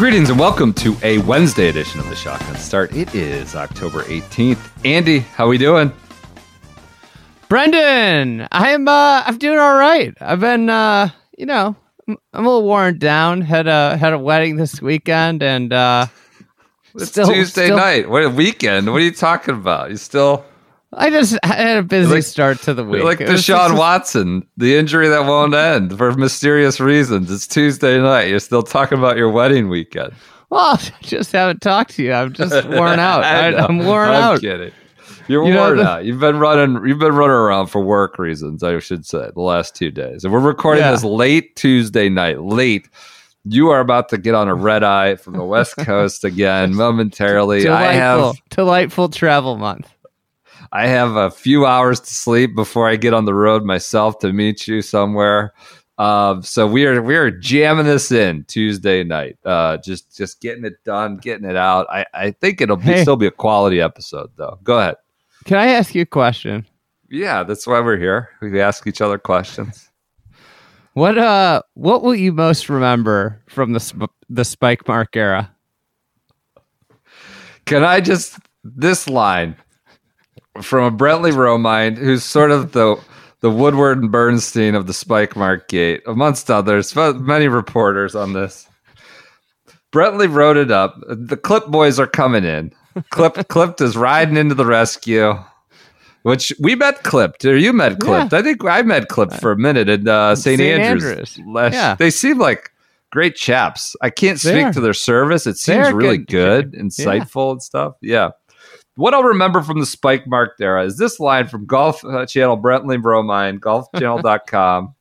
Greetings and welcome to a Wednesday edition of the Shotgun Start. It is October 18th. Andy, how are we doing? Brendan, I'm uh I'm doing all right. I've been uh you know, I'm, I'm a little worn down. Had a had a wedding this weekend and uh It's Still- Tuesday still- night. What a weekend. What are you talking about? You still I just I had a busy Like- start to the week. like Deshaun Watson, the injury that won't end for mysterious reasons. It's Tuesday night. You're still talking about your wedding weekend. Well, I just haven't talked to you. I'm just worn out. I I, I'm worn out. I'm out. kidding. You're You worn the- out. You've been running. You've been running around for work reasons. I should say the last two days, and we're recording Yeah. this late Tuesday night. Late. You are about to get on a red eye from the West Coast again momentarily. I Delightful, have delightful travel month. I have a few hours to sleep before I get on the road myself to meet you somewhere. Um, so we are we are jamming this in Tuesday night. Uh, just just getting it done, getting it out. I, I think it'll be, Hey. still be a quality episode though. Go ahead. Can I ask you a question? Yeah, that's why we're here. We ask each other questions. What uh what will you most remember from the sp- the Spikemark era? Can I just this line from a Brentley Romine, who's sort of the the Woodward and Bernstein of the Spikemark Gate, amongst others, many reporters on this. Brentley wrote it up. The Clip boys are coming in. Clip Clippd is riding into the rescue. Which we met Clippd, or you met Clippd. I think I met Clippd for a minute at uh, St. Andrews. Andrews. last- Yeah. They seem like great chaps. I can't speak to their service. It seems They're really good. good, insightful and stuff. Yeah. What I'll remember from the Spikemark era is this line from Golf uh, Channel Brentley Romine, golfchannel.com.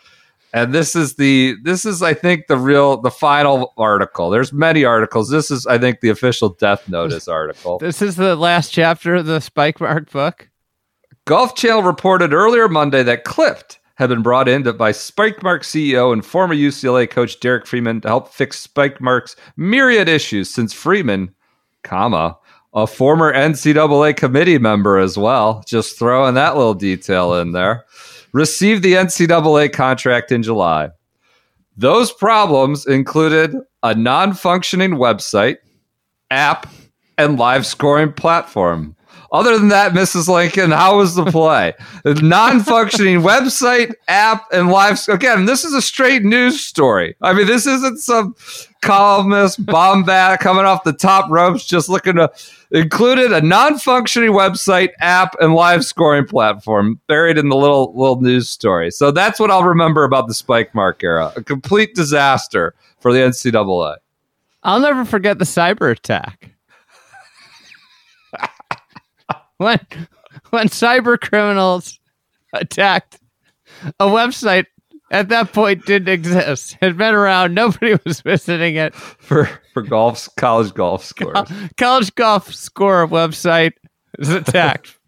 and this is the this is I think the real the final article. There's many articles. This is I think the official death notice article. This is the last chapter of the Spikemark book. Golf Channel reported earlier Monday that Clippd had been brought in to- by Spikemark CEO and former UCLA coach Derek Freeman to help fix Spikemark's myriad issues since Freeman, comma, a former NCAA committee member as well, just throwing that little detail in there, received the NCAA contract in July. Those problems included a non functioning website, app, and live scoring platform. Other than that, Mrs. Lincoln, how was the play? Non-functioning website, app, and live. Again, this is a straight news story. I mean, this isn't some columnist bombat coming off the top ropes, just looking to included a non-functioning website, app, and live scoring platform buried in the little little news story. So that's what I'll remember about the Spikemark era. A complete disaster for the NCAA. I'll never forget the cyber attack. when when cyber criminals attacked a website at that point didn't exist. Had been around, nobody was visiting it. For for golf college golf scores. College golf score website is attacked.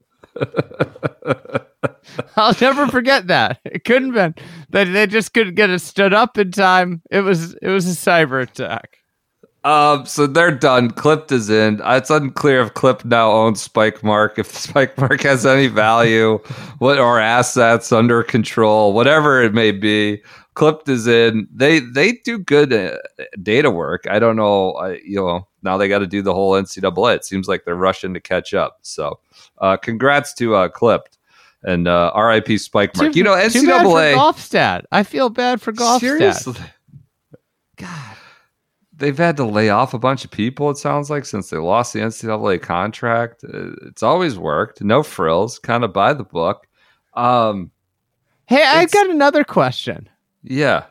I'll never forget that. It couldn't have been that they just couldn't get it stood up in time. It was it was a cyber attack. Um, so they're done. Clippd is in. It's unclear if Clip now owns Spikemark, if Spikemark has any value, what or assets under control, whatever it may be. Clippd is in. They they do good uh, data work. I don't know. I, you know, now they got to do the whole NCAA. It seems like they're rushing to catch up. So, uh, congrats to uh, Clippd and uh, RIP Spikemark. Too- you know, too bad for NCAA. Golfstat. I feel bad for Golfstat. Seriously. God. They've had to lay off a bunch of people, it sounds like, since they lost the NCAA contract. Uh, It's always worked. No frills, kind of by the book. Um, Hey, I've got another question. yeah.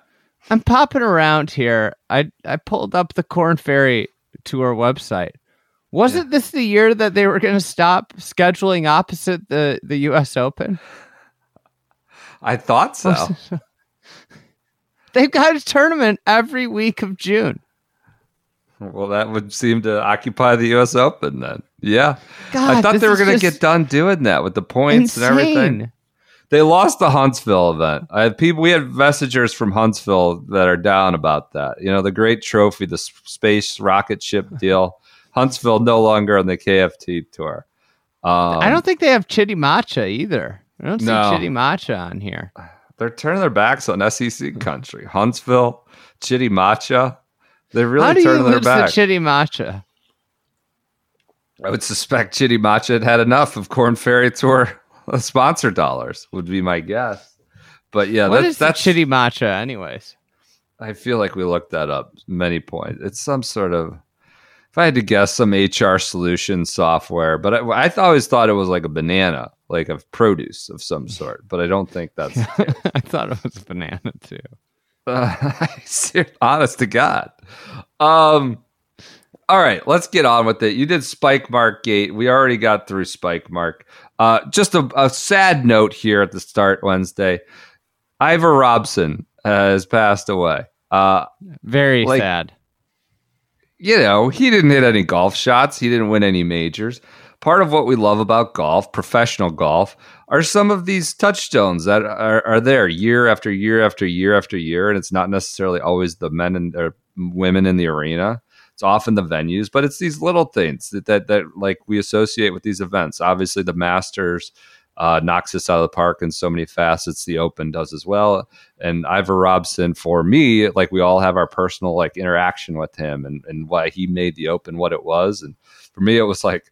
I'm popping around here. I I pulled up the Korn Ferry Tour website. Wasn't this the year that they were going to stop scheduling opposite the the U.S. Open? I thought so. They've got a tournament every week of June. Well, that would seem to occupy the U.S. Open then. Yeah, God, I thought they were going to get done doing that with the points and everything. They lost the Huntsville event. I had people. We had messengers from Huntsville that are down about that. You know, the great trophy, the space rocket ship deal. Huntsville no longer on the KFT tour. Um, I don't think they have Chitimacha either. I don't see No. Chitty Matcha on here. They're turning their backs on SEC country. Huntsville, Chitimacha. They're really How do you turning their lose the. Chitimacha? I would suspect Chitimacha had had enough of Korn Ferry Tour sponsor dollars. Would be my guess. But yeah, What that's is that's Chitimacha, anyways? I feel like we looked that up many points. It's some sort of, if I had to guess, some HR solution software. But I, I always thought it was like a banana, like of produce of some sort. But I don't think that's. I thought it was a banana too. Uh, honest to God. Um. All right, let's get on with it. You did Spikemark Gate. We already got through Spikemark. Uh, just a, a sad note here at the start Wednesday. Ivor Robson has passed away. Uh, Very Like- sad. you know, he didn't hit any golf shots. He didn't win any majors. Part of what we love about golf, professional golf, are some of these touchstones that are, are there year after year after year after year. And it's not necessarily always the men and or women in the arena. It's often the venues, but it's these little things that, that, that like we associate with these events. Obviously, the Masters uh, knocks us out of the park in so many facets. The Open does as well and Ivor Robson for me, like we all have our personal like interaction with him and, and why he made the open what it was. And for me, it was like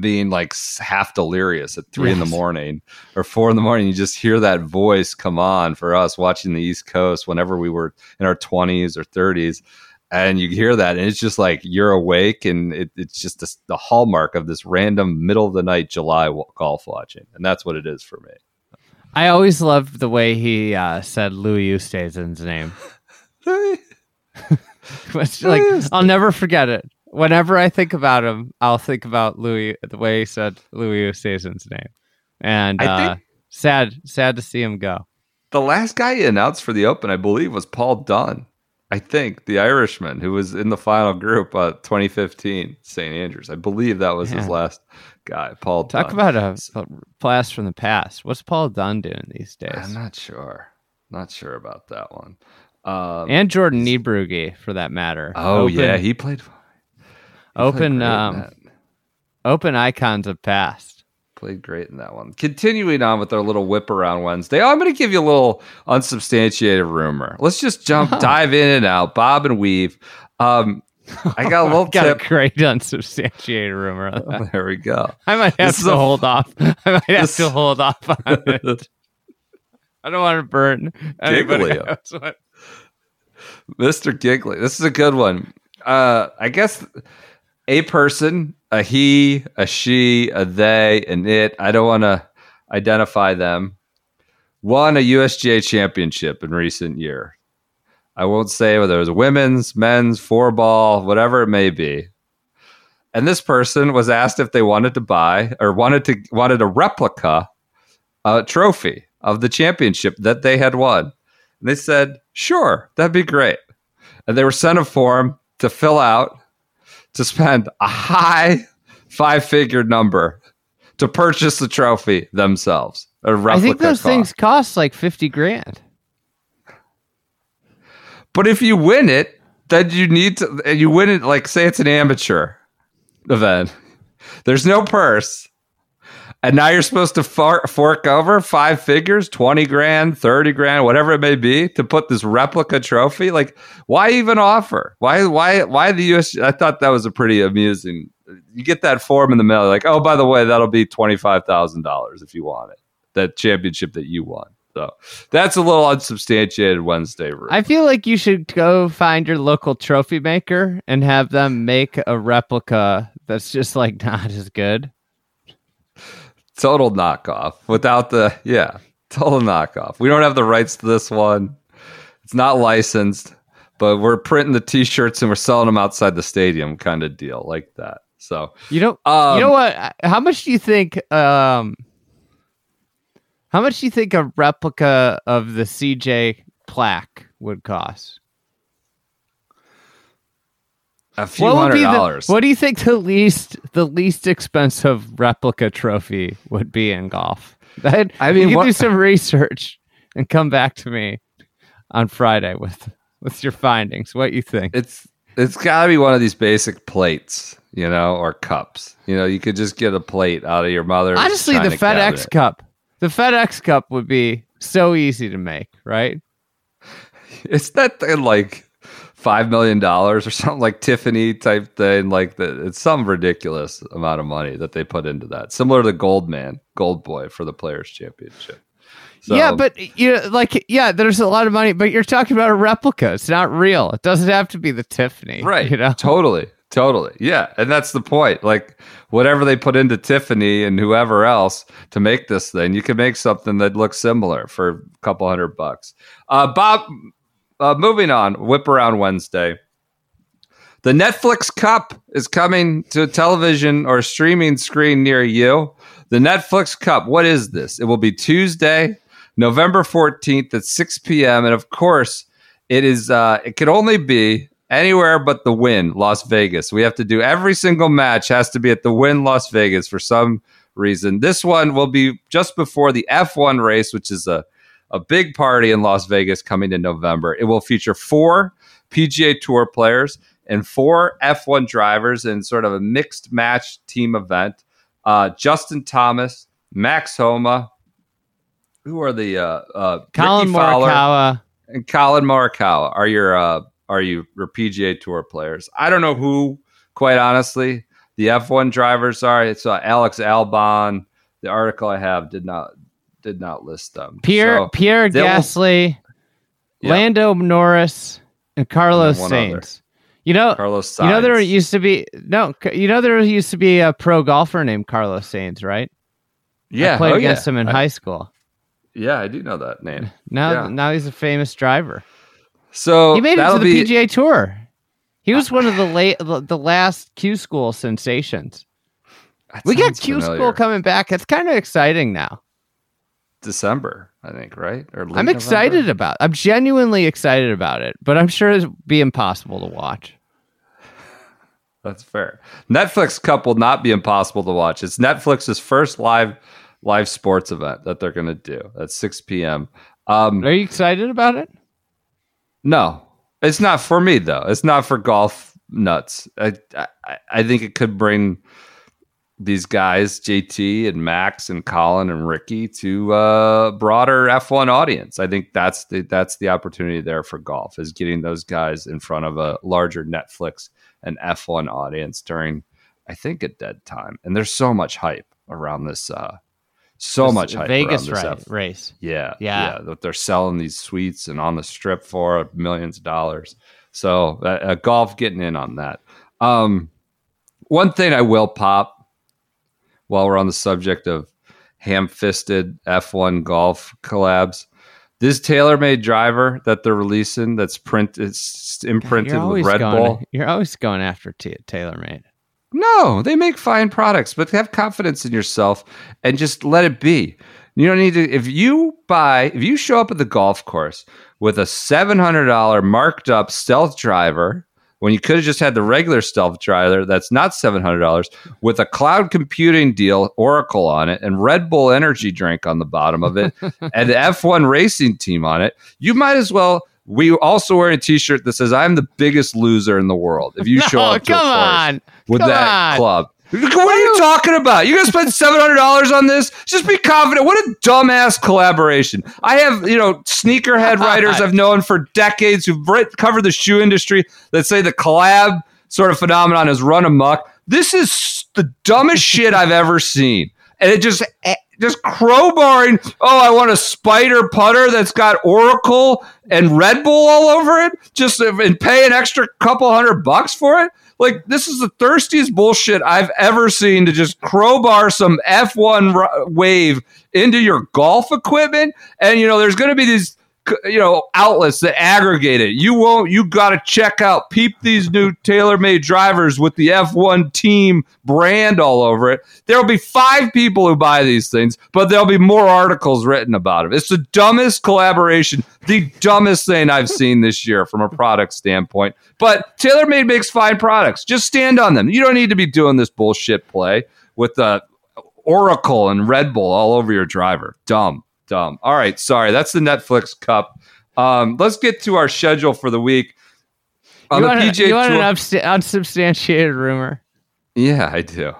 being like half delirious at three in the morning or four in the morning. You just hear that voice come on for us watching the East Coast whenever we were in our 20s or 30s. And you hear that, and it's just like you're awake, and it, it's just this, the hallmark of this random middle of the night July golf watching, and that's what it is for me. I always loved the way he uh, said Louis Oosthuizen's name. Like I'll never forget it. Whenever I think about him, I'll think about Louis the way he said Louis Oosthuizen's name. And I uh, think- sad, sad to see him go. The last guy he announced for the Open, I believe, was Paul Dunne. I think the Irishman who was in the final group, uh, 2015, St. Andrews. I believe that was his last guy, Paul. Talk Dunne. about a, a blast from the past. What's Paul Dunne doing these days? I'm not sure. Not sure about that one. Um, and Jordan Niebrugge, for that matter. oh Open- yeah, he played. Open, um, open icons of past. Played great in that one. Continuing on with our little whip around Wednesday, I'm going to give you a little unsubstantiated rumor. Let's just jump, dive in and out, bob and weave. Um, I got a little Got tip. a great unsubstantiated rumor. There we go. I might have This is to a- hold off. I might have This- to hold off on it. I don't want to burn anybody. Mr. Giggly. This is a good one. Uh, I guess a person, a he, a she, a they, an it. I don't want to identify them. Won a USGA championship in recent year. I won't say whether it was women's, men's, four ball, whatever it may be. And this person was asked if they wanted to buy or wanted to wanted a replica uh, trophy of the championship that they had won. And they said, sure, that'd be great. And they were sent a form to fill out to spend a high five figure number to purchase the trophy themselves. A replica I think those cost. things cost like fifty grand. But if you win it, then you need to, and you win it, like say it's an amateur event. There's no purse. And now you're supposed to for- fork over five figures, 20 grand, 30 grand, whatever it may be to put this replica trophy. Like, why even offer? Why, why, why the US? I thought that was a pretty amusing. You get that form in the mail, like, oh, by the way, that'll be $25,000 if you want it. That championship that you won. So that's a little unsubstantiated Wednesday. Rumor. I feel like you should go find your local trophy maker and have them make a replica that's just like not as good. Total knockoff without the yeah total knockoff we don't have the rights to this one it's not licensed but we're printing the T-shirts and we're selling them outside the stadium, kind of deal, like that. So You know, Um, you know what? How much do you think? Um, how much do you think a replica of the CJ plaque would cost? A few What hundred be the- what do you think the least the least expensive replica trophy would be in golf? That, I mean, you can what- do some research and come back to me on Friday with with your findings. What you think? It's it's got to be one of these basic plates, you know, or cups. You know, you could just get a plate out of your mother's. Honestly, the FedEx. Cup, the FedEx Cup would be so easy to make, right? It's that like five million dollars or something like Tiffany type thing. Like the, it's some ridiculous amount of money that they put into that. Similar to Goldman, Gold Boy for the Players Championship. So- yeah, but you know, like, yeah, there's a lot of money, but you're talking about a replica. It's not real. It doesn't have to be the Tiffany, right, You know, totally, totally, yeah, and that's the point. Like whatever they put into Tiffany and whoever else to make this thing, you can make something that looks similar for a couple hundred bucks. Uh, Bob, uh, moving on, whip around Wednesday. The Netflix Cup is coming to a television or streaming screen near you. The Netflix Cup, what is this? It will be Tuesday, November 14th at 6 p.m. And of course, it is uh it can only be anywhere but the Wynn, Las Vegas. We have to do every single match has to be at the Wynn Las Vegas for some reason. This one will be just before the F1 race, which is a a big party in Las Vegas coming in November. It will feature four PGA Tour players and four F1 drivers in sort of a mixed match team event. Uh, Justin Thomas, Max Homa, who are the uh, uh, Collin Rickie Fowler Morikawa. and Collin Morikawa are your uh, are you your PGA Tour players? I don't know who, quite honestly, the F1 drivers are. It's uh, Alex Albon. The article I have did not did not list them. Pierre So, Pierre Gasly, Yeah. Lando Norris, and Carlos And one other. Sainz. You know, Carlos you know there used to be no. You know there used to be a pro golfer named Carlos Sainz, right? yeah, I played oh, against yeah. him in I- high school. Yeah, I do know that name. Now, Yeah. now he's a famous driver. So he made it to the be PGA Tour. He was one of the late, the, the last Q School sensations. that We got Q familiar. School coming back. It's kind of exciting now. December, I think, right? Or I'm November? excited about. I'm genuinely excited about it, but I'm sure it'll be impossible to watch. That's fair. Netflix Cup will not be impossible to watch. It's Netflix's first live live sports event that they're going to do at 6 p.m. Um, Are you excited about it? no, it's not for me though. It's not for golf nuts. I, I I think it could bring these guys, JT and Max and Collin and Rickie, to a broader F1 audience. I think that's the that's the opportunity there for golf is getting those guys in front of a larger Netflix and F1 audience during, I think, a dead time. And there's so much hype around this. Uh, so This much hype Vegas around this F- race. yeah, Yeah. yeah. That they're selling these suites and on the strip for millions of dollars. So uh, uh, golf getting in on that. Um, one thing I will pop while we're on the subject of ham-fisted F1 golf collabs. This TaylorMade driver that they're releasing that's print it's imprinted You're with Red going. Bull. You're always going after t- TaylorMade. No, they make fine products, but have confidence in yourself and just let it be. You don't need to. If you buy, if you show up at the golf course with a seven hundred dollar marked up stealth driver, when you could have just had the regular stealth driver that's not seven hundred dollars, with a cloud computing deal, Oracle on it, and Red Bull energy drink on the bottom of it, and the F one racing team on it, you might as well. We also wear a T-shirt that says "I'm the biggest loser in the world." If you show No, up to a come course on. with Come that on. club. What are you talking about? You gonna spend seven hundred dollars on this? Just be confident. What a dumbass collaboration! I have you know sneakerhead writers I've known for decades who've writ- covered the shoe industry that say the collab sort of phenomenon has run amok. This is the dumbest shit I've ever seen, and it just eh, just crowbarring. Oh, I want a spider putter that's got Oracle and Red Bull all over it, just and pay an extra couple hundred bucks for it. Like this is the thirstiest bullshit I've ever seen to just crowbar some F1 r- wave into your golf equipment. And you know, there's going to be these you know outlets that aggregate it. You won't. You got to check out. Peep these new TaylorMade drivers with the F1 team brand all over it. There'll be five people who buy these things, but there'll be more articles written about it. It's the dumbest collaboration, the dumbest thing I've seen this year from a product standpoint. But TaylorMade makes fine products. Just stand on them. You don't need to be doing this bullshit play with the Oracle and Red Bull all over your driver. Dumb, dumb. All right, sorry. That's the Netflix Cup. Um, let's get to our schedule for the week. On you the want, PJ a, you want Tour- an ubst- unsubstantiated rumor? yeah, I do.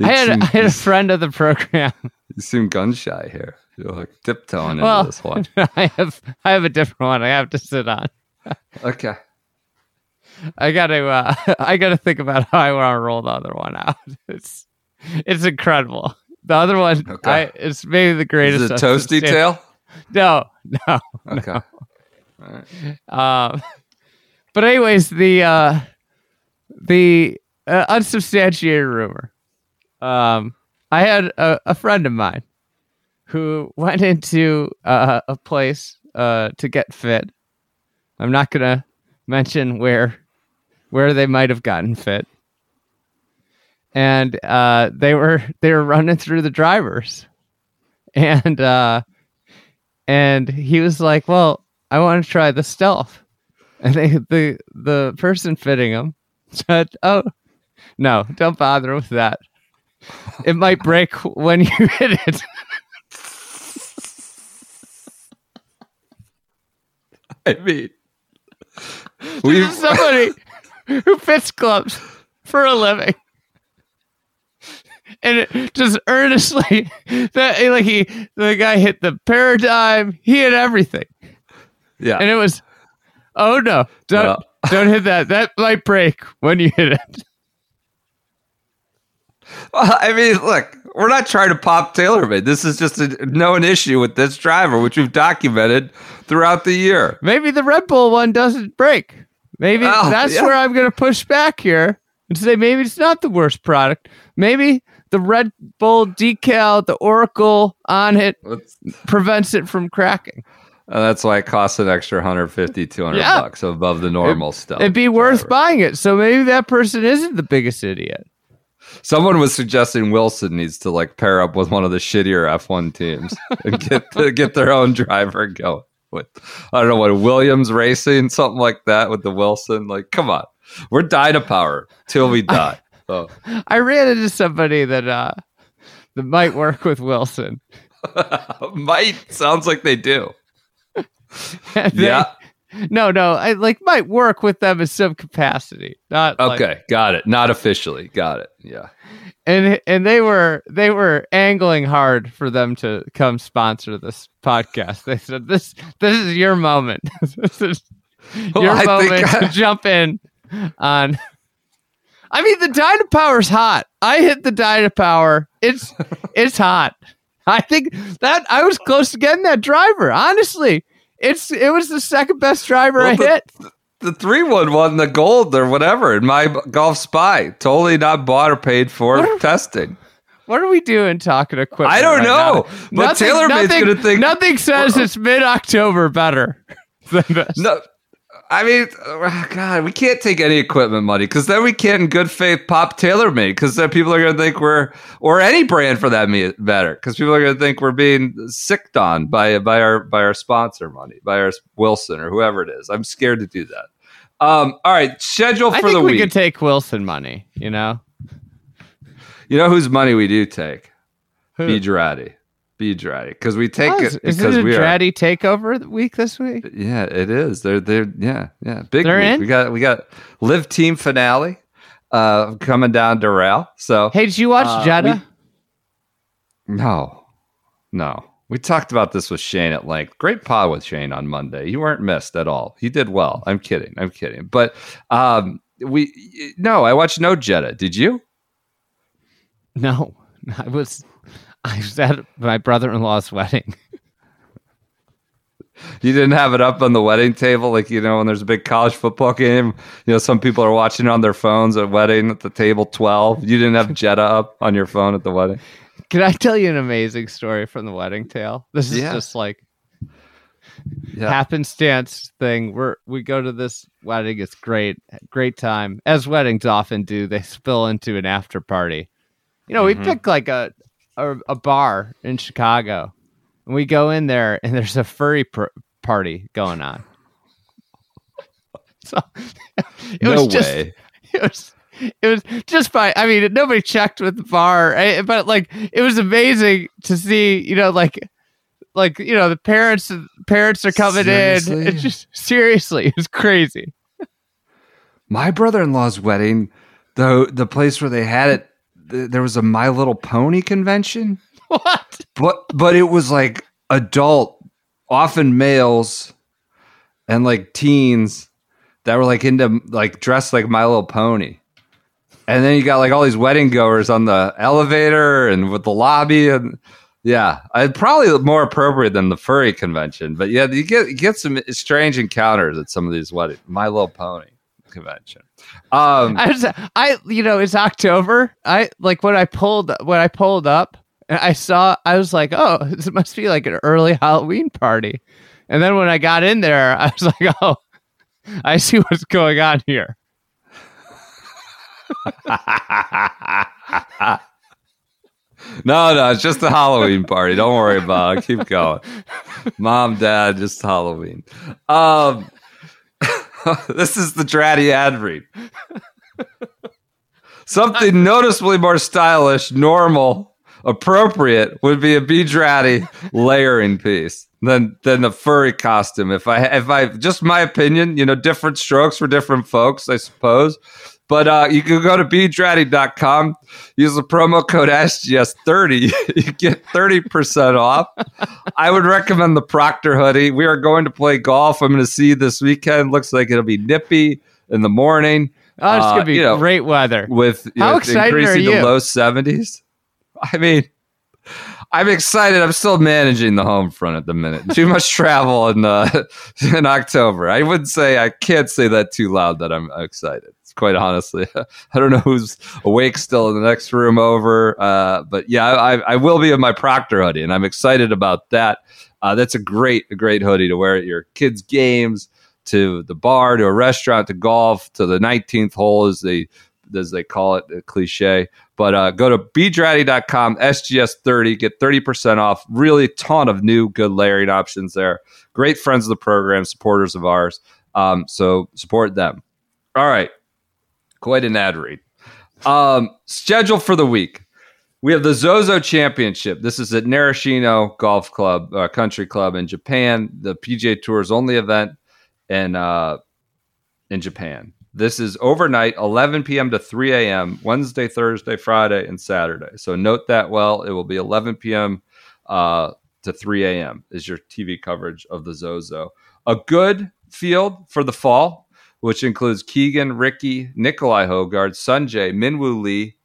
I had, seem, I had a friend of the program. You seem gun shy here. You're like tiptoeing well, into this one. I have I have a different one. I have to sit on. Okay. I gotta uh, I gotta think about how I want to roll the other one out. It's it's incredible. The other one, Okay. I, it's maybe the Is greatest. it toasty tail? No, no. Okay. Um, but anyways, the uh, the uh, unsubstantiated rumor. Um, I had a, a friend of mine who went into uh, a place uh, to get fit. I'm not gonna mention where where they might have gotten fit, and uh, they were they were running through the drivers, and uh, and he was like, "Well, I want to try the stealth," and they the the person fitting him said, "Oh, no, don't bother with that. It might break when you hit it." I mean, we is somebody who fits clubs for a living. And just earnestly that eh, like he the guy hit the paradigm, he hit everything. yeah. And it was oh no, don't Well. don't hit that. That might break when you hit it. Well, I mean, look, we're not trying to pop TaylorMade. This is just a known issue with this driver, which we've documented throughout the year. Maybe the Red Bull one doesn't break. Maybe Oh, that's yeah. where I'm going to push back here and say maybe it's not the worst product. Maybe the Red Bull decal, the Oracle on it, prevents it from cracking. And that's why it costs an extra 150, 200 Yeah. bucks above the normal stuff. It'd be worth buying it. So maybe that person isn't the biggest idiot. Someone was suggesting Wilson needs to like pair up with one of the shittier F1 teams and get to get their own driver going. With I don't know what Williams Racing, something like that with the Wilson. Like, come on, we're Dynapower till we die. So, I ran into somebody that uh that might work with Wilson. might sounds like they do. They- Yeah. No, no, I like might work with them in some capacity. Not like- Okay, got it. Not officially. Got it. Yeah. and and they were they were angling hard for them to come sponsor this podcast. They said this this is your moment. this is Well, your I moment I- to jump in on. I mean, the Dynapower's hot. I hit the Dynapower. It's it's hot. I think that I was close to getting that driver. Honestly, it's it was the second best driver Well, I the- hit. The three one won the gold or whatever in my golf spy. Totally not bought or paid for What are- testing. What are we doing talking equipment? I don't right know, now? but TaylorMade's nothing, gonna think- nothing says it's mid October better than this. No, I mean, uh, God, we can't take any equipment money because then we can't, in good faith, pop tailor TaylorMade because then people are going to think we're, or any brand for that matter, because people are going to think we're being sicked on by by our by our sponsor money, by our Wilson or whoever it is. I'm scared to do that. Um, all right, schedule for the we week. We could take Wilson money. You know, you know whose money we do take? Who? Be Draddy. Because we take Oh, it is, is because it a we are. Draddy takeover week this week? Yeah, it is. They're they're yeah yeah big. They're week. in? We got we got LIV team finale uh coming down to Rail. So Hey, did you watch Uh, Jeddah? no, no. We talked about this with Shane at length. Great pod with Shane on Monday. You weren't missed at all. He did well. I'm kidding. I'm kidding. But um we no, I watched no Jeddah. Did you? No, I was. I was at my brother-in-law's wedding. You didn't have it up on the wedding table, like you know, when there's a big college football game. You know, some people are watching on their phones at wedding at the table twelve. You didn't have Jeddah up on your phone at the wedding. can I tell you an amazing story from the wedding tale? This is Yeah. just like Yeah. happenstance thing. We're we go to this wedding. It's great, great time. As weddings often do, they spill into an after party. You know, Mhm. we pick like a, a a bar in Chicago, and we go in there, and there's a furry pr- party going on. So it no was just way. it was it was just fine. I mean, nobody checked with the bar, eh, but like it was amazing to see. You know, like like you know the parents parents are coming Seriously? in. It's just seriously, it was crazy. My brother-in-law's wedding, though, the place where they had it, there was a My Little Pony convention, What? but but it was like adult, often males, and like teens that were like into like dressed like My Little Pony. And then you got like all these wedding goers on the elevator and with the lobby and yeah, I probably more appropriate than the furry convention. But yeah, you get you get some strange encounters at some of these weddings. My Little Pony convention. Um, I was, I you know it's October. I like when I pulled when I pulled up and I saw I was like, oh, this must be like an early Halloween party. And then when I got in there, I was like, oh, I see what's going on here. no, no, it's just a Halloween party. Don't worry about it. Keep going. Mom, dad, just Halloween. Um, this is the Draddy ad read. Something noticeably more stylish, normal, appropriate would be a a B Draddy layering piece than than the furry costume. If I if I just my opinion, you know, different strokes for different folks, I suppose. But uh, you can go to bdraddy.com, use the promo code SGS30, you get 30% off. I would recommend the Proctor hoodie. We are going to play golf. I'm going to see you this weekend. Looks like it'll be nippy in the morning Oh, it's Uh, gonna be you know, great weather. with How know, excited are increasing to you? low 70s. I mean, I'm excited. I'm still managing the home front at the minute. Too much travel in uh, in October. I wouldn't say I can't say that too loud that I'm excited. Quite honestly. I don't know who's awake still in the next room over, uh, but yeah, I, I will be in my Proctor hoodie, and I'm excited about that. Uh, that's a great, a great hoodie to wear at your kids' games, to the bar, to a restaurant, to golf, to the 19th hole, as they as they call it, a cliche. But uh, go to bdraddy.com, SGS30, get 30% off. Really ton of new good layering options there. Great friends of the program, supporters of ours. Um, so support them. All right. Quite an ad read. Um, schedule for the week. We have the Zozo Championship. This is at Narashino Golf Club, uh, Country Club in Japan. The PGA Tour's only event in uh, in Japan. This is overnight, 11 p.m. to 3 a.m. Wednesday, Thursday, Friday, and Saturday. So note that well. It will be 11 p.m. Uh, to 3 a.m. is your TV coverage of the Zozo. A good field for the fall, which includes Keegan, Rickie, Nicolai Højgaard, Sungjae, Minwoo Lee,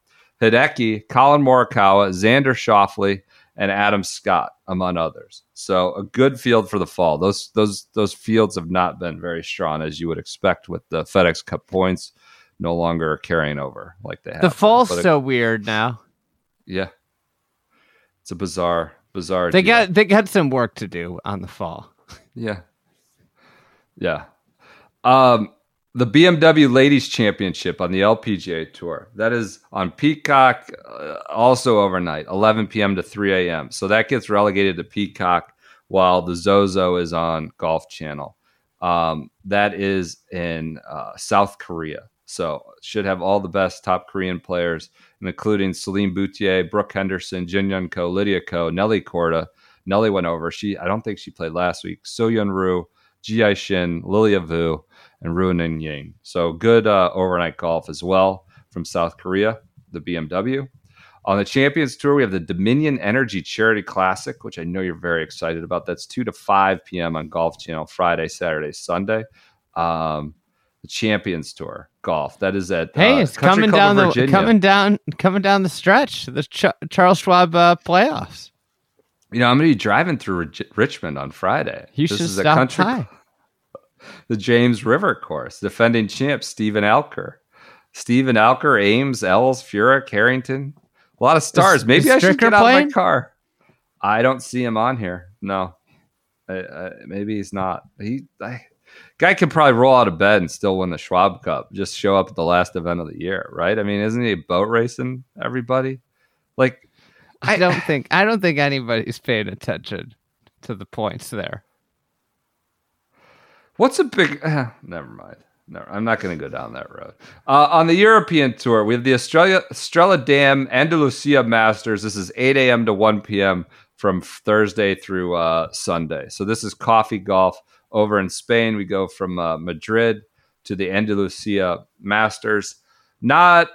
Hideki, Collin Morikawa, Xander Schauffele, and Adam Scott, among others. So a good field for the fall. Those those those fields have not been very strong as you would expect with the FedEx Cup points no longer carrying over like they have. The fall's so weird now. yeah, it's a bizarre bizarre. They deal. got they got some work to do on the fall. Yeah. Yeah. Um, the BMW Ladies Championship on the LPGA Tour. That is on Peacock, uh, also overnight, 11 p.m. to 3 a.m. So that gets relegated to Peacock while the Zozo is on Golf Channel. Um, that is in uh, South Korea. So should have all the best top Korean players, including Celine Boutier, Brooke Henderson, Jin Young Ko, Lydia Ko, Nelly Korda. Nelly went over. She I don't think she played last week. So Yeon Ryu, Ji Shin, Lilia Vu, and Ruoning Yin. So good uh, overnight golf as well from South Korea, the BMW. On the Champions Tour, we have the Dominion Energy Charity Classic, which I know you're very excited about. That's 2 to 5 p.m. on Golf Channel Friday, Saturday, Sunday. Um, the Champions Tour golf. That is at Hey, uh, it's Country coming Club down the Virginia. coming down coming down the stretch. The Ch- Charles Schwab uh, playoffs. You know, I'm going to be driving through Rich- Richmond on Friday. You This should is a country by. The James River course. Defending champ Steven Alker. Steven Alker, Ames, Els, Furyk, Harrington, A lot of stars. Is- Maybe is I should get out of my car. I don't see him on here. No, I, I, maybe he's not. He I, guy could probably roll out of bed and still win the Schwab Cup. Just show up at the last event of the year, right? I mean, isn't he boat racing everybody? Like, I don't think I don't think anybody's paying attention to the points there. What's a big? Uh, never mind. No, I'm not going to go down that road. Uh, on the European tour, we have the Australia Estrella Damm Andalusia Masters. This is 8 a.m. to 1 p.m. from Thursday through uh, Sunday. So this is coffee golf over in Spain. We go from uh, Madrid to the Andalusia Masters. Not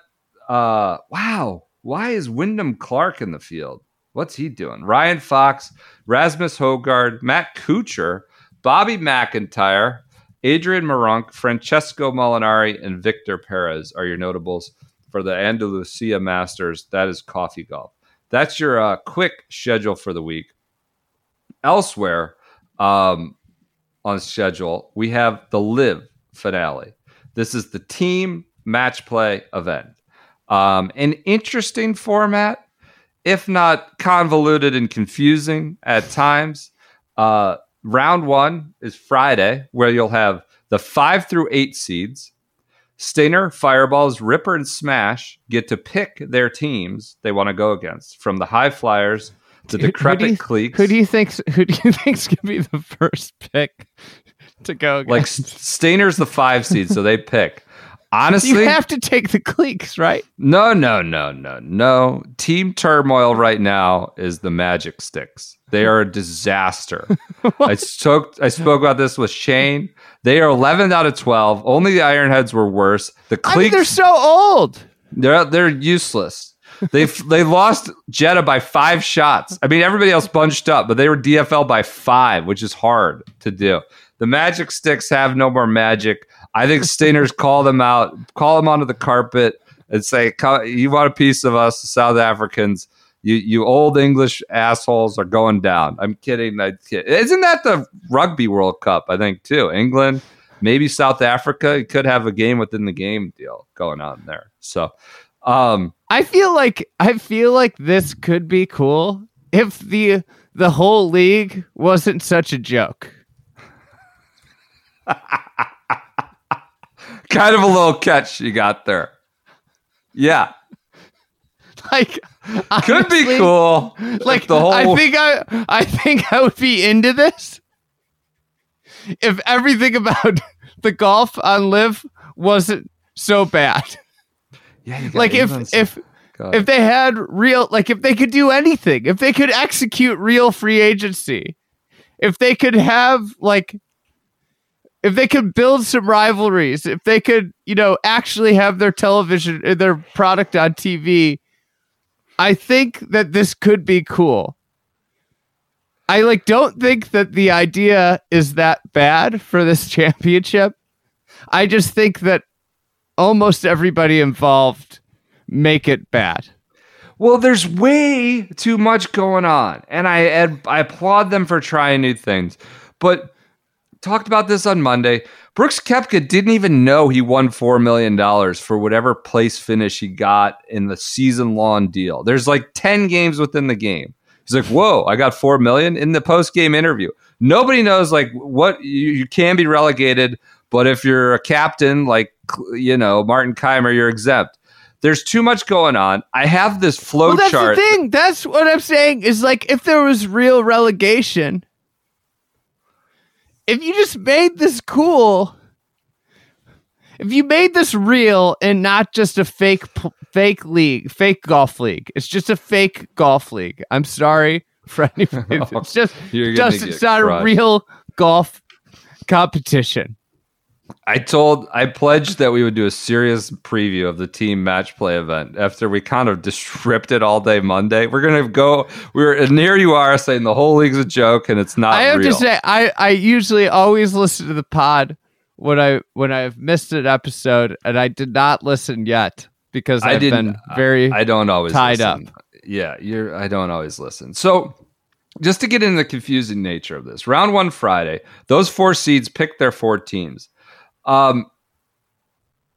uh, wow. Why is Wyndham Clark in the field? What's he doing? Ryan Fox, Rasmus Højgaard, Matt Kuchar, Bobby MacIntyre, Adrian Meronk, Francesco Molinari, and Victor Perez are your notables for the Andalusia Masters. That is coffee golf. That's your uh, quick schedule for the week. Elsewhere um, on schedule, we have the LIV finale. This is the team match play event. Um, an interesting format, if not convoluted and confusing at times. Uh, round one is Friday, where you'll have the five through eight seeds. Stinger, Fireballs, Ripper, and Smash get to pick their teams they want to go against, from the High Flyers to Who- who do Decrepit you- Cleeks. Who do you think's who do you think's gonna be the first pick to go? like against? Stinger's the five seed, so they pick. Honestly, you have to take the Cleeks, right? No, no, no, no, no. Team turmoil right now is the Majesticks. They are a disaster. I spoke I spoke about this with Shane. They are 11 out of 12. Only the Ironheads were worse. The I mean, they're so old. they're they're useless. They they lost Jeddah by five shots. I mean, everybody else bunched up, but they were DFL by five, which is hard to do. The Majesticks have no more magic. I think Stingers call them out, call them onto the carpet, and say, "Co- "You want a piece of us, South Africans? You you old English assholes are going down." I'm kidding. I. Isn't that the Rugby World Cup? I think too. England, maybe South Africa. You could have a game within the game deal going on there. So. Um, I feel like I feel like this could be cool if the the whole league wasn't such a joke. kind of a little catch you got there. Yeah, Like could be cool. Like the whole I think I I think I would be into this if everything about the golf on LIV wasn't so bad. yeah, you Like if England- if Go ahead. if they had real like if they could do anything, if they could execute real free agency, if they could have like if they could build some rivalries, if they could, you know, actually have their television uh, their product on TV, I think that this could be cool. I like don't think that the idea is that bad for this championship. I just think that almost everybody involved make it bad. Well, there's way too much going on, and I and I applaud them for trying new things. But talked about this on Monday. Brooks Koepka didn't even know he won four million dollars for whatever place finish he got in the season long deal. There's like ten games within the game. He's like, "Whoa, I got four million in the post game interview." Nobody knows like what you, you can be relegated, but if you're a captain like you know Martin Kaymer, you're exempt. There's too much going on. I have this flow Well, that's chart. the thing. That's what I'm saying. Is like if there was real relegation, if you just made this cool, if you made this real and not just a fake fake league, fake golf league, it's just a fake golf league. I'm sorry for anybody. It's just just it's not a real golf competition. I told, I pledged that we would do a serious preview of the team match play event after we kind of just ripped it all day Monday. We're gonna go. We're and here you are saying the whole league's a joke and it's not. I have real. to say, I, I usually always listen to the pod when I when I've missed an episode, and I did not listen yet because I I've didn't- been very. I don't always tied listen. Yeah, you're. I don't always listen. So, just to get into the confusing nature of this, round one Friday, those four seeds pick their four teams. Um,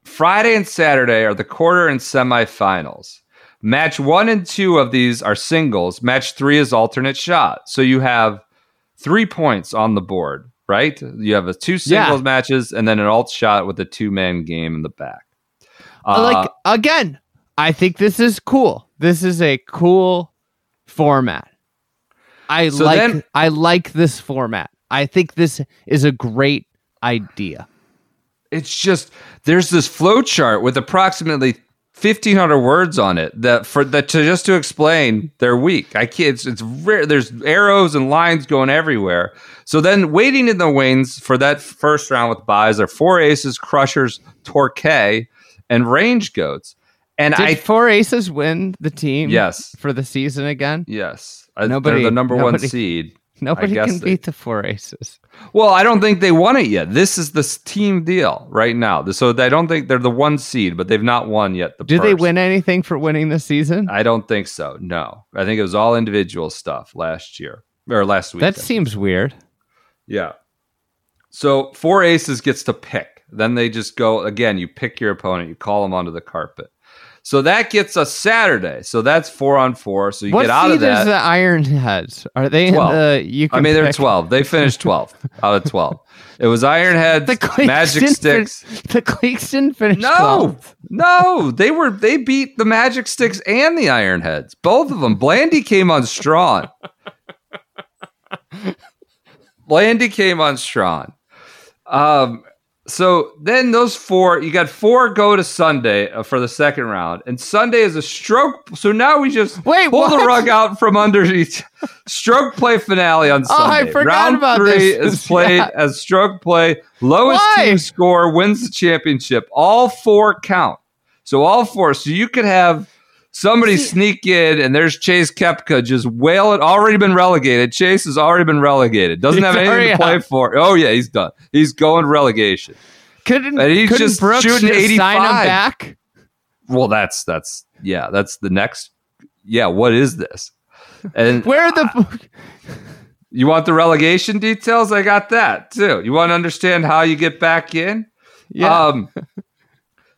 Friday and Saturday are the quarter and semifinals. Match one and two of these are singles. Match three is alternate shot. So you have three points on the board, right? You have a two singles Yeah. matches and then an alt shot with a two man game in the back. Uh, like again, I think this is cool. This is a cool format. I So like then- I like this format. I think this is a great idea. It's just there's this flow chart with approximately 1500 words on it that for that to just to explain they're weak i can't it's, it's rare there's arrows and lines going everywhere so then waiting in the wings for that first round with buys are four aces crushers torquay and range goats and Did i four aces win the team? Yes. for the season again. yes I- Nobody- they're the number one seed Nobody can they- beat the four aces. Well, I don't think they won it yet. This is this team deal right now. So I don't think they're the one seed, but they've not won yet. The Did they win anything for winning the season? I don't think so. No, I think it was all individual stuff last year or last week. that seems weird. yeah. So four aces gets to pick. Then they just go again. You pick your opponent. You call them onto the carpet. So that gets us Saturday. So that's four on four. So you what get out of that. is the Ironheads? Are they 12. in the? You can I mean, they're 12. They finished twelve out of 12. It was Ironheads, The Magic fin- Sticks. the Cleakston finished No, 12th. no, they were they beat the Majesticks and the Ironheads, both of them. Blandy came on strong. Blandy came on strong. Um, so then those four, you got four go to Sunday uh, for the second round, and Sunday is a stroke. So now we just Wait, pull the rug out from under each stroke play finale on Oh, I Sunday. forgot round about three this. is played Yeah. as stroke play. Lowest Why? team score wins the championship. All four count. So all four. So you could have somebody sneak in, and there's Chase Koepka just wail it. Already been relegated. Chase has already been relegated. Doesn't have anything to play out. for. Oh yeah, he's done. He's going relegation. Couldn't, And he's couldn't just Brooks shooting just sign him 85. back? Well, that's that's yeah. That's the next. Yeah. What is this? And Where the? You want the relegation details? I got that too. You want to understand how you get back in? Yeah. Um,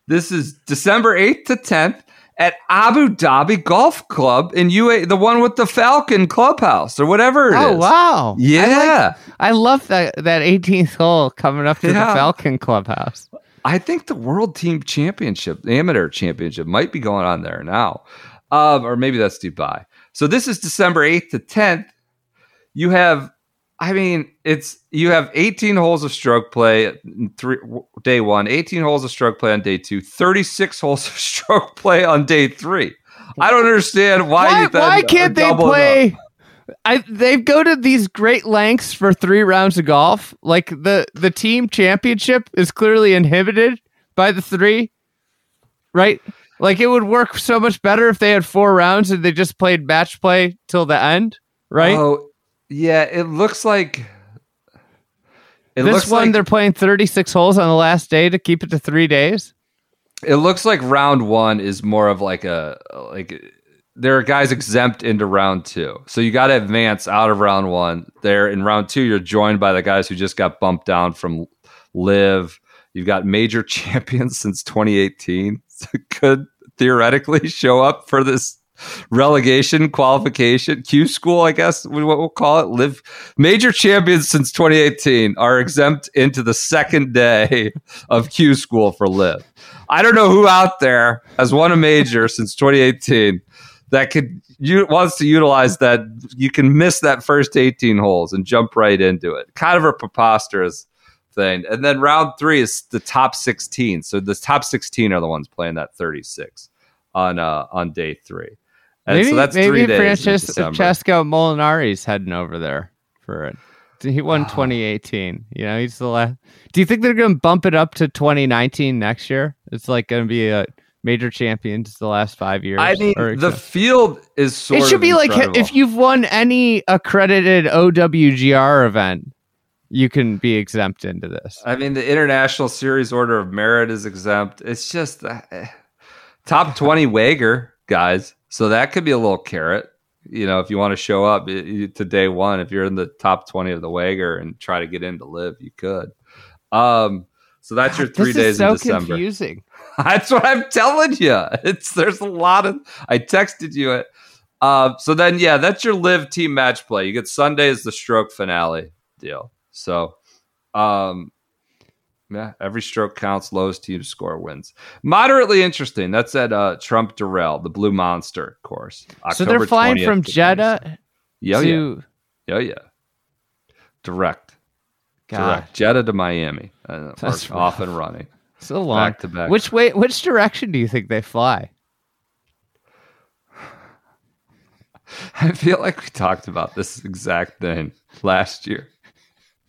this is December 8th to 10th at Abu Dhabi Golf Club in UA, the one with the Falcon Clubhouse or whatever it is. oh wow! Yeah. I love that that 18th hole coming up to Yeah. the Falcon Clubhouse. I think the World Team Championship, Amateur Championship, might be going on there now. Um, or maybe that's Dubai. So this is December 8th to 10th. You have, I mean, it's you have 18 holes of stroke play three, day one, 18 holes of stroke play on day two, 36 holes of stroke play on day three. I don't understand why. Why, why can't they play? I they go to these great lengths for three rounds of golf. Like the the team championship is clearly inhibited by the three, right? Like it would work so much better if they had four rounds and they just played match play till the end, right? Oh, yeah. It looks like. It this looks one like they're playing 36 holes on the last day to keep it to three days. It looks like round one is more of like a like there are guys exempt into round two, so you got to advance out of round one. There in round two, you're joined by the guys who just got bumped down from LIV. You've got major champions since 2018 so could theoretically show up for this relegation qualification Q school, I guess what we'll call it. LIV major champions since 2018 are exempt into the second day of Q school for LIV. I don't know who out there has won a major since 2018 that could you wants to utilize that. You can miss that first 18 holes and jump right into it. Kind of a preposterous thing. And then round three is the top 16. So the top 16 are the ones playing that 36 on uh, on day three. And maybe so that's maybe three. Francesco Molinari's heading over there for it. He won Ah. 2018. You know, he's the last. Do you think they're going to bump it up to 2019 next year? It's like going to be a major champion. champions the last five years. I mean, the field is sort it should be like if you've won any accredited OWGR event, you can be exempt into this. I mean, the International Series Order of Merit is exempt. It's just uh, top 20 Wager guys. So that could be a little carrot. You know, if you want to show up eh, to day one, if you're in the top 20 of the Wager and try to get in to LIV, you could. Um, so that's your three this days is so in December. confusing. That's what I'm telling you. It's there's a lot of. I texted you it. Uh, so then, yeah, that's your LIV team match play. You get Sunday is the stroke finale deal. So, um, yeah, every stroke counts. Lowest team score wins. Moderately interesting. That's at uh, Trump Doral, the Blue Monster course. so they're flying from Jeddah 27th. Yeah, yeah, to yeah, yeah. Direct, God. direct. Jeddah to Miami. Uh, That's off and running. So long. Back to back. Which way? Which direction do you think they fly? I feel like we talked about this exact thing last year.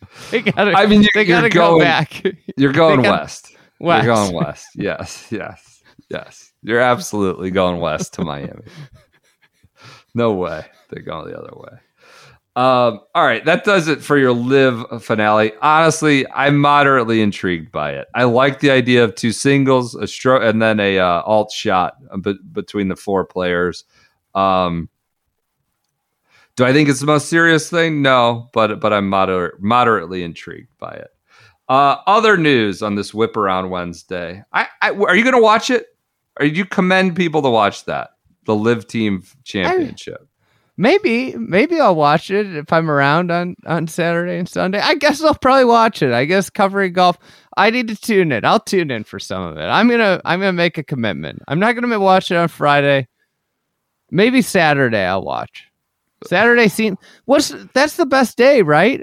They gotta. I mean, you- they you're gotta go going- back. You're going got- west. West. You're going west. Yes, yes, yes. You're absolutely going west to Miami. No way. They're going the other way. Um, all right, that does it for your LIV finale. Honestly, I'm moderately intrigued by it. I like the idea of two singles, a stroke, and then a uh, alt shot be- between the four players. Um, do I think it's the most serious thing? No, but but I'm moder- moderately intrigued by it. Uh, other news on this whip around Wednesday. I, I are you going to watch it? Or you commend people to watch that the LIV Team Championship? Maybe, maybe I'll watch it if I'm around on on Saturday and Sunday. I guess I'll probably watch it. I guess covering golf. I need to tune in. I'll tune in for some of it. I'm gonna I'm gonna make a commitment. I'm not gonna watch it on Friday. Maybe Saturday I'll watch. Saturday scene. What's that's the best day, right?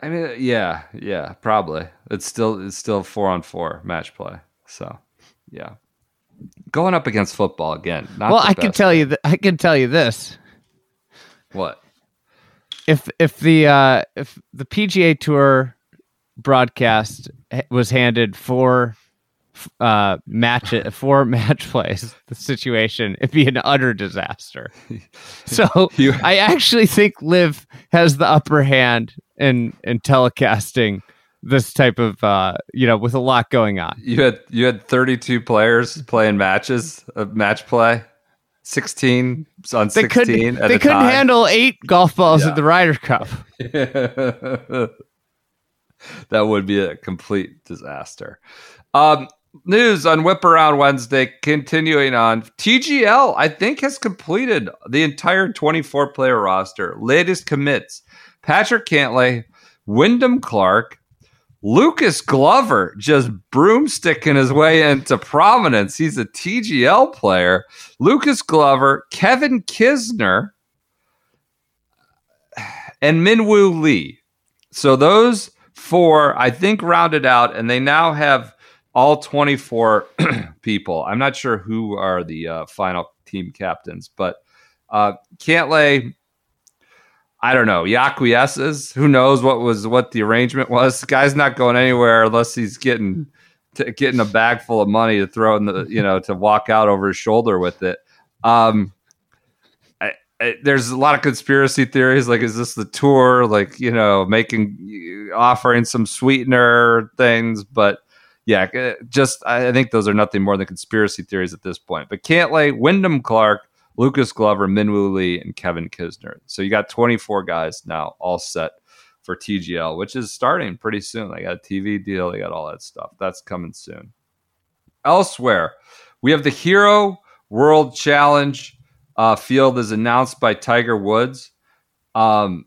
I mean, yeah, yeah, probably. It's still it's still four on four match play. So, yeah, going up against football again. Not well, I can tell you. Th- I can tell you this. what. if if the uh, if the PGA Tour broadcast was handed four uh, match four match plays, the situation it'd be an utter disaster. So You- I actually think LIV has the upper hand in in telecasting this type of uh, you know with a lot going on. You had you had 32 players playing matches of match play, 16 on They 16 couldn't they couldn't time. handle eight golf balls Yeah. at the Ryder Cup. that would be a complete disaster. Um, news on Whip Around Wednesday, continuing on. TGL, I think, has completed the entire 24 player roster. Latest commits Patrick Cantlay, Wyndham Clark, Lucas Glover just broomsticking his way into prominence. He's a TGL player. Lucas Glover, Kevin Kisner, and Minwoo Lee. So those four, I think, rounded out, and they now have all 24 people. I'm not sure who are the uh, final team captains, but uh, Cantlay, I don't know. He acquiesces. Who knows what was what the arrangement was? The guy's not going anywhere unless he's getting getting a bag full of money to throw in the you know to walk out over his shoulder with it. Um, I, I, there's a lot of conspiracy theories. Like, is this the tour? Like, you know, making offering some sweetener things, but yeah, uh, just I think those are nothing more than conspiracy theories at this point. But Cantlay, Wyndham Clark, Lucas Glover, Minwoo Lee, and Kevin Kisner. So you got 24 guys now all set for TGL, which is starting pretty soon. They got a TV deal, they got all that stuff. That's coming soon. Elsewhere, we have the Hero World Challenge uh, field is announced by Tiger Woods. Um,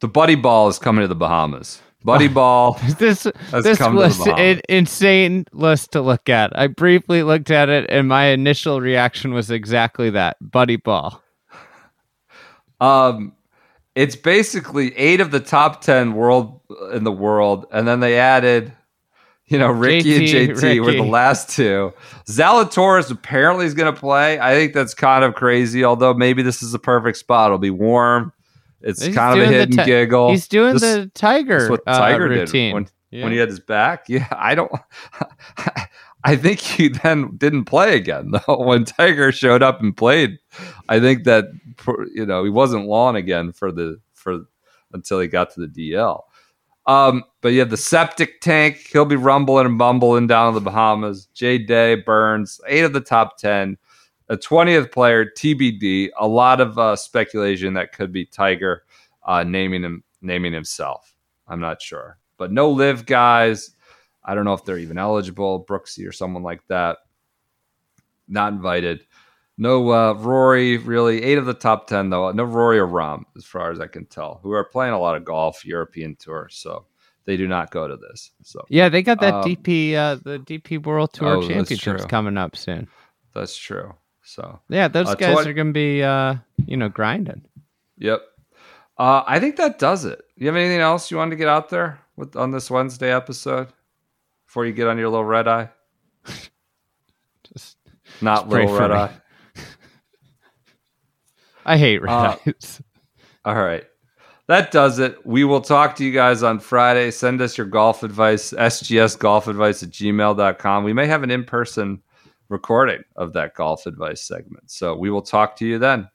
the Buddy Ball is coming to the Bahamas. Buddy Ball. this this come to the was an insane list to look at. I briefly looked at it, and my initial reaction was exactly that: Buddy Ball. Um, it's basically eight of the top ten world in the world, and then they added, you know, Rickie JT, and JT were the last two. Zalatoris apparently is going to play. I think that's kind of crazy. Although maybe this is the perfect spot. It'll be warm. It's He's kind of a the hidden ti- giggle. He's doing This- the Tiger, That's what uh, Tiger routine. did when, Yeah. when he had his back. Yeah, I don't. I think he then didn't play again though. When Tiger showed up and played, I think that you know he wasn't long again for the for until he got to the DL. Um, but you have the septic tank. He'll be rumbling and bumbling down in the Bahamas. Jay Day, Burns, eight of the top ten. A twentieth player, TBD. A lot of uh, speculation that could be Tiger uh, naming him naming himself. I'm not sure, but no LIV guys. I don't know if they're even eligible, Brooksy or someone like that. Not invited. No uh, Rory, really. Eight of the top 10, though. No Rory or Rahm, as far as I can tell, who are playing a lot of golf, European Tour. So they do not go to this. So Yeah, they got that Um, DP, uh, the DP World Tour Oh, Championships coming up soon. that's true. So, Yeah, those Uh, guys twen- are going to be, uh, you know, grinding. yep. Uh, I think that does it. You have anything else you wanted to get out there with on this Wednesday episode before you get on your little red eye? Just Not pray little red me. eye. I hate red Uh, eyes. All right. That does it. We will talk to you guys on Friday. Send us your golf advice, sgsgolfadvice at gmail.com. We may have an in person recording of that golf advice segment. So we will talk to you then.